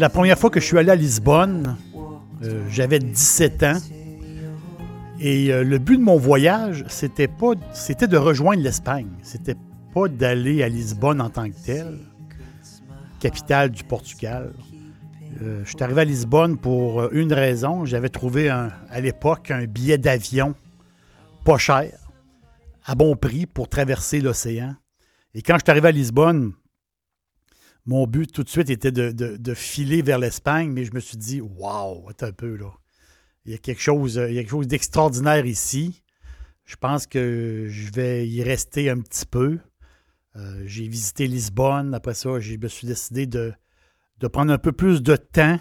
La première fois que je suis allé à Lisbonne, euh, j'avais 17 ans. Et euh, le but de mon voyage, c'était de rejoindre l'Espagne. C'était pas d'aller à Lisbonne en tant que tel, capitale du Portugal. Euh, je suis arrivé à Lisbonne pour une raison. J'avais trouvé à l'époque un billet d'avion pas cher, à bon prix pour traverser l'océan. Et quand je suis arrivé à Lisbonne, mon but tout de suite était de, filer vers l'Espagne, mais je me suis dit, waouh, attends un peu là. Il y a quelque chose, quelque chose d'extraordinaire ici. Je pense que je vais y rester un petit peu. Euh, j'ai visité Lisbonne. Après ça, je me suis décidé de, prendre un peu plus de temps,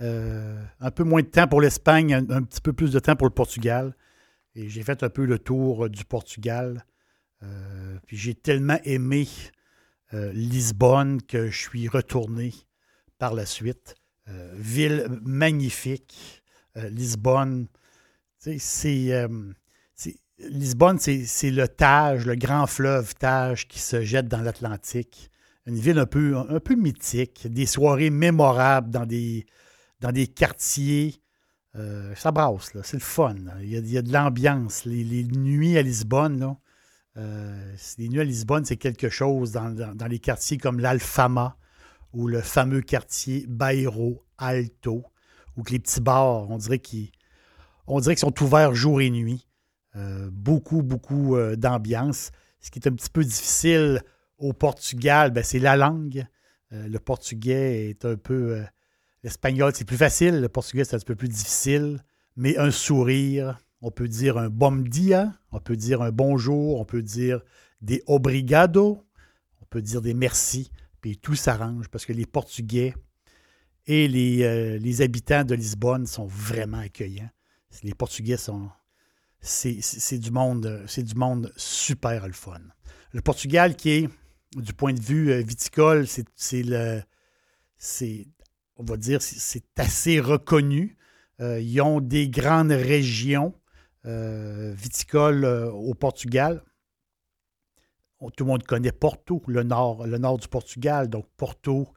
euh, un peu moins de temps pour l'Espagne, un, petit peu plus de temps pour le Portugal. Et j'ai fait un peu le tour du Portugal. Euh, puis j'ai tellement aimé euh, Lisbonne que je suis retourné par la suite. Euh, ville magnifique. Euh, Lisbonne, c'est. Lisbonne, c'est le Tage, le grand fleuve Tage qui se jette dans l'Atlantique. Une ville un peu, un peu mythique, des soirées mémorables dans des, dans des quartiers. ça brasse, c'est le fun. Il, y a, de l'ambiance. Les, les, nuits à Lisbonne, là, euh, les nuits à Lisbonne, c'est quelque chose dans, les quartiers comme l'Alfama ou le fameux quartier Bairro Alto, où les petits bars, on dirait qu'ils sont ouverts jour et nuit. Euh, beaucoup, beaucoup euh, d'ambiance. Ce qui est un petit peu difficile au Portugal, ben, c'est la langue. le portugais est un peu. L'espagnol, c'est plus facile. Le portugais, c'est un petit peu plus difficile. Mais un sourire, on peut dire un bom dia, on peut dire un bonjour, on peut dire des obrigado, on peut dire des merci, puis tout s'arrange parce que les Portugais et les, euh, habitants de Lisbonne sont vraiment accueillants. Les Portugais sont. C'est du monde, super le fun. Le Portugal, qui est, du point de vue euh, viticole, c'est le. On va dire, c'est assez reconnu. Euh, ils ont des grandes régions viticole euh, au Portugal. tout le monde connaît Porto, le nord, le nord du Portugal. Donc, Porto,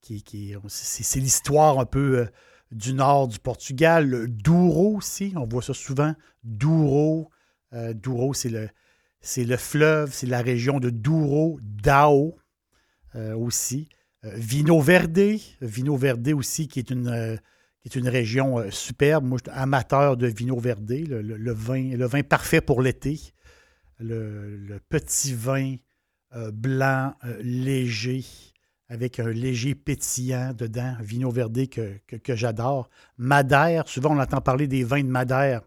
qui, c'est, l'histoire un peu euh, du nord du Portugal. Douro aussi, on voit ça souvent. Douro, Douro, c'est le, c'est le fleuve, c'est la région de Douro, Dao aussi. Vino Verde, Vino Verde aussi, qui est une est une région euh, superbe. Moi, je suis amateur de vino verdé, le, vin, le vin parfait pour l'été. Le, petit vin euh, blanc, euh, léger, avec un léger pétillant dedans, vino verdé que, j'adore. Madère, souvent on entend parler des vins de Madère.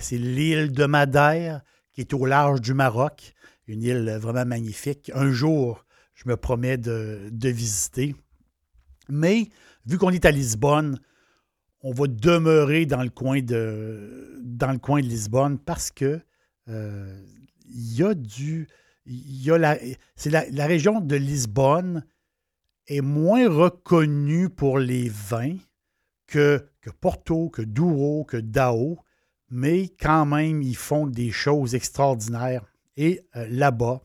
C'est l'île de Madère qui est au large du Maroc, une île vraiment magnifique. Un jour, je me promets de, de visiter. Mais vu qu'on est à Lisbonne, on va demeurer dans le coin de, Lisbonne parce que euh, il y a du. La, c'est la, région de Lisbonne est moins reconnue pour les vins que, que Porto, que Douro, que Dao, mais quand même, ils font des choses extraordinaires. Et euh, là-bas,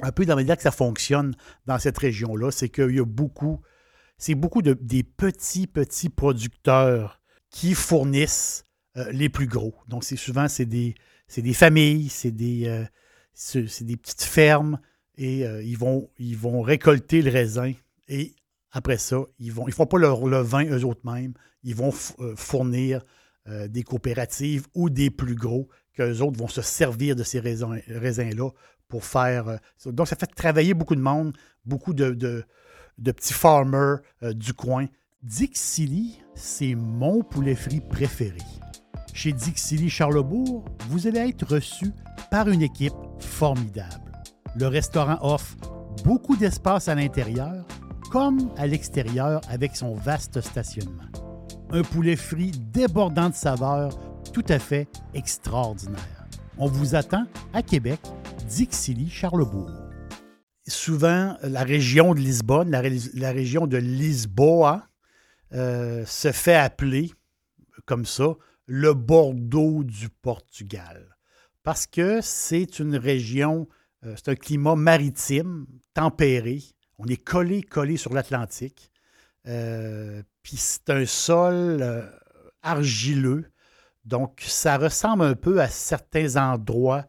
un peu dans la manière que ça fonctionne dans cette région-là, c'est qu'il y a beaucoup c'est beaucoup de, des petits, petits producteurs qui fournissent euh, les plus gros. Donc, c'est souvent, c'est des, familles, c'est des, euh, des petites fermes et euh, ils, vont, ils vont récolter le raisin et Après ça, ils ne ils font pas leur, le vin eux autres mêmes. Ils vont fournir des coopératives ou des plus gros qu'eux autres vont se servir de ces raisins-là pour faire. donc, ça fait travailler beaucoup de monde, beaucoup de, petits farmers du coin. Dixili, c'est mon poulet frit préféré. Chez Dixili Charlebourg, vous allez être reçu par une équipe formidable. Le restaurant offre beaucoup d'espace à l'intérieur comme à l'extérieur avec son vaste stationnement. Un poulet frit débordant de saveurs tout à fait extraordinaire. On vous attend à Québec, Dixilly, Charlebourg. Souvent, la région de Lisbonne, la, région de Lisboa, euh, se fait appeler comme ça le Bordeaux du Portugal. Parce que c'est une région, euh, c'est un climat maritime, tempéré. On est collé, collé sur l'Atlantique. Euh, puis c'est un sol argileux. Donc, ça ressemble un peu à certains endroits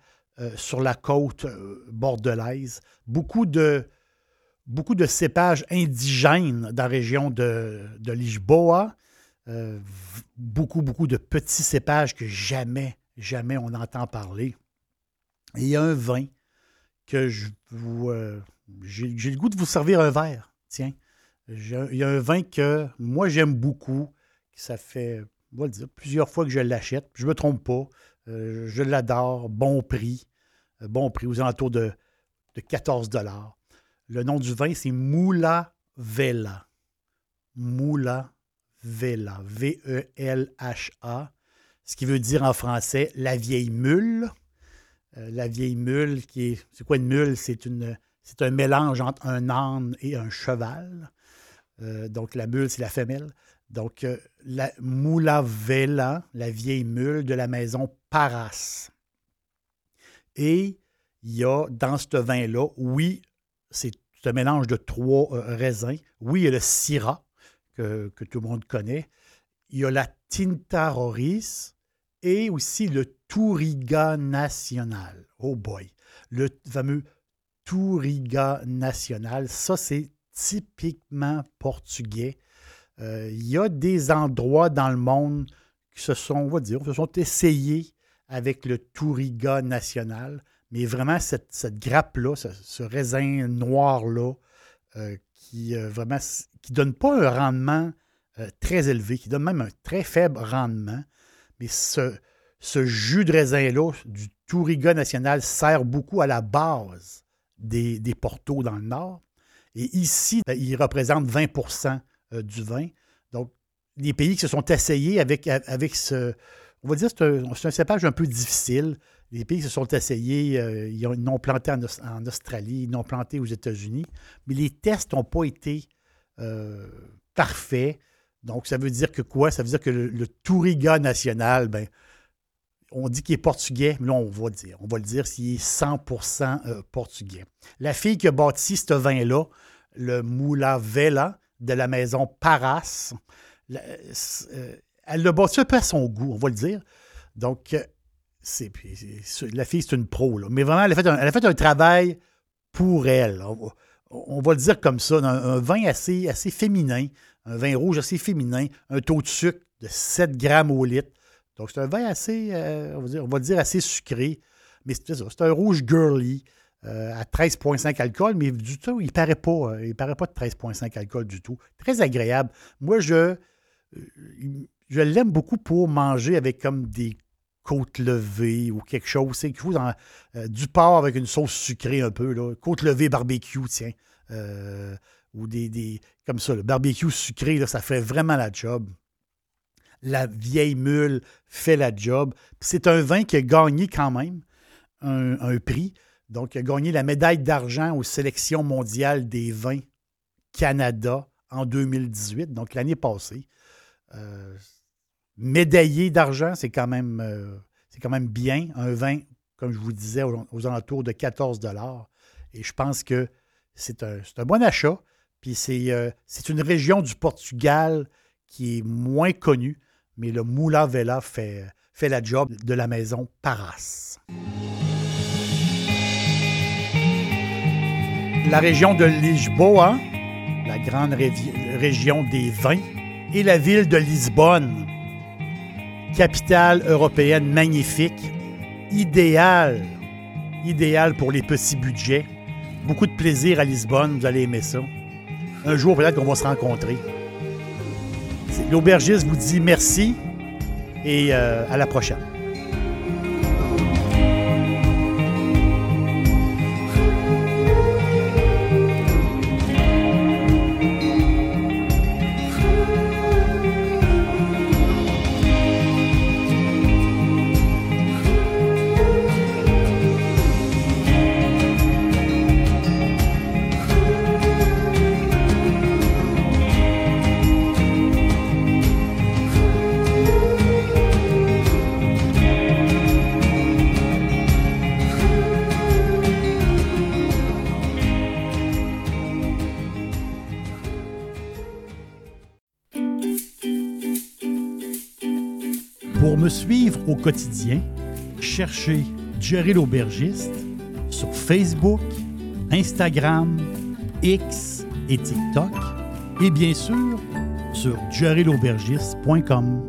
sur la côte bordelaise. Beaucoup de, beaucoup de cépages indigènes dans la région de, de Lisboa. Euh, beaucoup, beaucoup de petits cépages que jamais, jamais on entend parler. Il y a un vin que je vous. Euh, j'ai, le goût de vous servir un verre. Tiens. il y a un vin que moi j'aime beaucoup. Ça fait, plusieurs fois que je l'achète. Je ne me trompe pas. Euh, je l'adore. Bon prix. bon prix, aux alentours de, de 14 Le nom du vin, c'est Moula Vela. Moula Vela, V-E-L-H-A, ce qui veut dire en français la vieille mule. Euh, la vieille mule. C'est quoi une mule? C'est, un mélange entre un âne et un cheval. Euh, donc la mule, c'est la femelle. Donc euh, la Moula Vela, la vieille mule de la maison Paras. Et il y a dans ce vin-là, oui, c'est un mélange de trois raisins. Oui, il y a le Syrah, que, tout le monde connaît. Il y a la Tinta Roris et aussi le Touriga National. Oh boy! Le fameux Touriga National. Ça, c'est typiquement portugais. Euh, il y a des endroits dans le monde qui se sont, on va dire, se sont essayés avec le Touriga National. Mais vraiment, cette, grappe-là, ce, raisin noir-là, euh, qui euh, vraiment qui donne pas un rendement euh, très élevé, qui donne même un très faible rendement. Mais ce, ce jus de raisin-là du Touriga national sert beaucoup à la base des, des portos dans le nord. Et ici, ben, il représente 20 euh, du vin. Donc, les pays qui se sont essayés avec, avec ce. On va dire c'est un, cépage un peu difficile. Les pays qui se sont essayés, euh, ils, ont, planté en, Australie, ils l'ont planté aux États-Unis, mais les tests n'ont pas été euh, parfait. Donc, ça veut dire que quoi? Ça veut dire que le, Touriga national, ben, on dit qu'il est portugais, mais là, on va dire. On va le dire s'il est 100% euh, portugais. La fille qui a bâti ce vin-là, le Moula Vela de la maison Paras, euh, elle l'a bâti un peu à son goût, on va le dire. Donc, c'est, la fille, c'est une pro. Mais vraiment, elle a, fait un, travail pour elle on va le dire comme ça, un, vin assez, assez féminin, un vin rouge assez féminin, un taux de sucre de 7 grammes au litre. Donc, c'est un vin assez, euh, on, va dire, assez sucré, mais c'est c'est un rouge girly euh, à 13,5 alcool, mais du tout, il ne paraît pas, euh, il paraît pas de 13,5 alcool du tout. Très agréable. Moi, je, je l'aime beaucoup pour manger avec comme des côte levée ou quelque chose. C'est euh, du porc avec une sauce sucrée un peu. Là. Côte levée barbecue, tiens. Euh, ou des, Comme ça, le barbecue sucré, ça fait vraiment la job. La vieille mule fait la job. C'est un vin qui a gagné quand même un, prix. Donc, il a gagné la médaille d'argent aux sélections mondiales des vins Canada en 2018, donc l'année passée. Euh, médaillé d'argent, c'est quand, même, euh, c'est quand même bien. Un vin, comme je vous disais, aux, alentours de 14 Et je pense que c'est un, bon achat. Puis euh, c'est, une région du Portugal qui est moins connue, mais le Moula Vela fait, fait la job de la maison Paras. La région de Lisboa, la grande région des vins, et la ville de Lisbonne, capitale européenne magnifique, idéale, idéale pour les petits budgets. Beaucoup de plaisir à Lisbonne, vous allez aimer ça. Un jour, peut-être qu'on va se rencontrer. L'aubergiste vous dit merci et euh, à la prochaine. Au quotidien, cherchez Jerry l'aubergiste sur Facebook, Instagram, X et TikTok et bien sûr sur jerrylaubergiste.com.